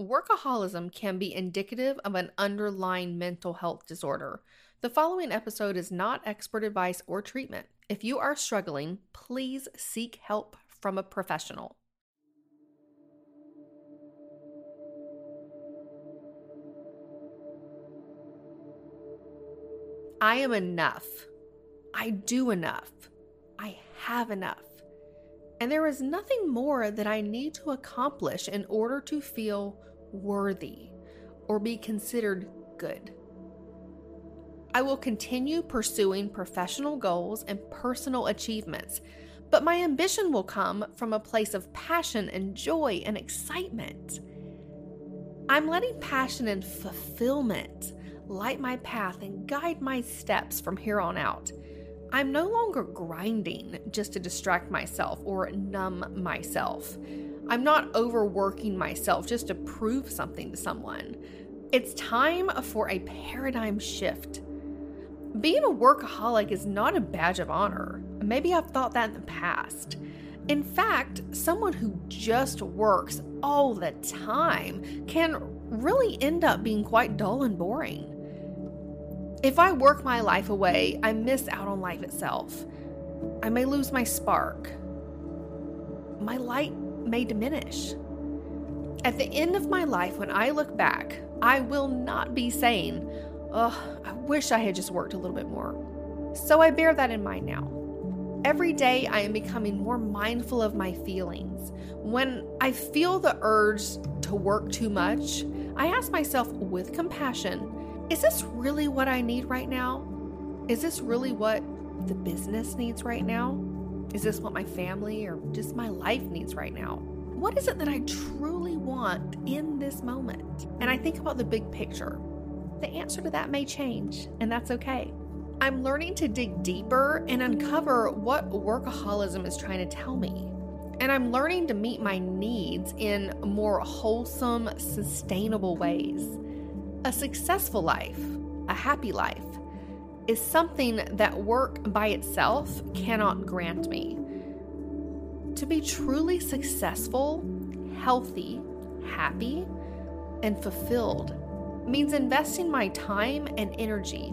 Workaholism can be indicative of an underlying mental health disorder. The following episode is not expert advice or treatment. If you are struggling, please seek help from a professional. I am enough. I do enough. I have enough. And there is nothing more that I need to accomplish in order to feel worthy or be considered good. I will continue pursuing professional goals and personal achievements, but my ambition will come from a place of passion and joy and excitement. I'm letting passion and fulfillment light my path and guide my steps from here on out. I'm no longer grinding just to distract myself or numb myself. I'm not overworking myself just to prove something to someone. It's time for a paradigm shift. Being a workaholic is not a badge of honor. Maybe I've thought that in the past. In fact, someone who just works all the time can really end up being quite dull and boring. If I work my life away, I miss out on life itself. I may lose my spark. My light may diminish. At the end of my life, when I look back, I will not be saying, Oh, I wish I had just worked a little bit more. So I bear that in mind now. Every day, I am becoming more mindful of my feelings. When I feel the urge to work too much, I ask myself with compassion is this really what I need right now? Is this really what the business needs right now? Is this what my family or just my life needs right now? What is it that I truly want in this moment? And I think about the big picture. The answer to that may change, and that's okay. I'm learning to dig deeper and uncover what workaholism is trying to tell me. And I'm learning to meet my needs in more wholesome, sustainable ways. A successful life, a happy life, is something that work by itself cannot grant me. To be truly successful, healthy, happy, and fulfilled means investing my time and energy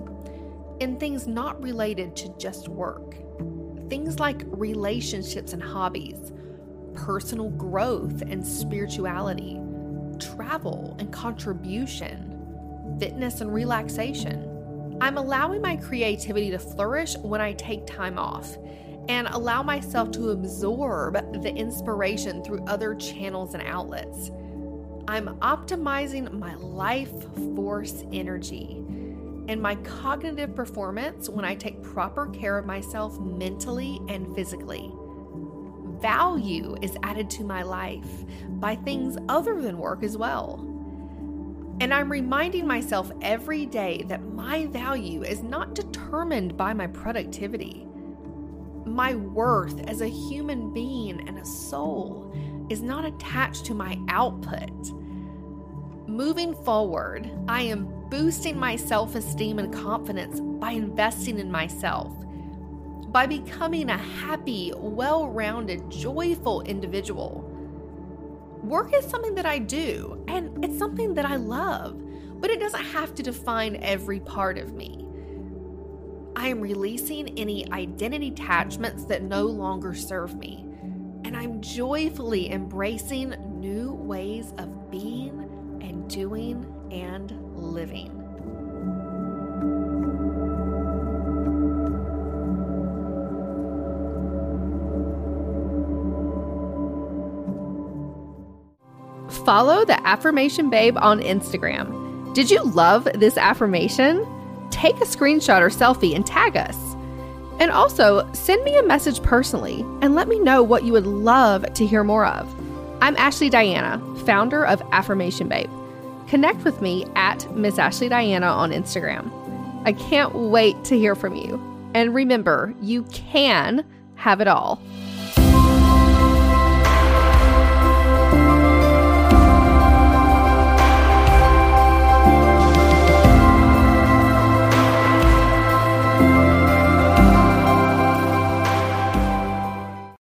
in things not related to just work. Things like relationships and hobbies, personal growth and spirituality, travel and contribution fitness, and relaxation. I'm allowing my creativity to flourish when I take time off and allow myself to absorb the inspiration through other channels and outlets. I'm optimizing my life force energy and my cognitive performance when I take proper care of myself mentally and physically. Value is added to my life by things other than work as well. And I'm reminding myself every day that my value is not determined by my productivity. My worth as a human being and a soul is not attached to my output. Moving forward, I am boosting my self esteem and confidence by investing in myself, by becoming a happy, well rounded, joyful individual work is something that I do and it's something that I love, but it doesn't have to define every part of me. I am releasing any identity attachments that no longer serve me, and I'm joyfully embracing new ways of being and doing and living. Follow the Affirmation Babe on Instagram. Did you love this affirmation? Take a screenshot or selfie and tag us. And also, send me a message personally and let me know what you would love to hear more of. I'm Ashley Diana, founder of Affirmation Babe. Connect with me at Miss Ashley Diana on Instagram. I can't wait to hear from you. And remember, you can have it all.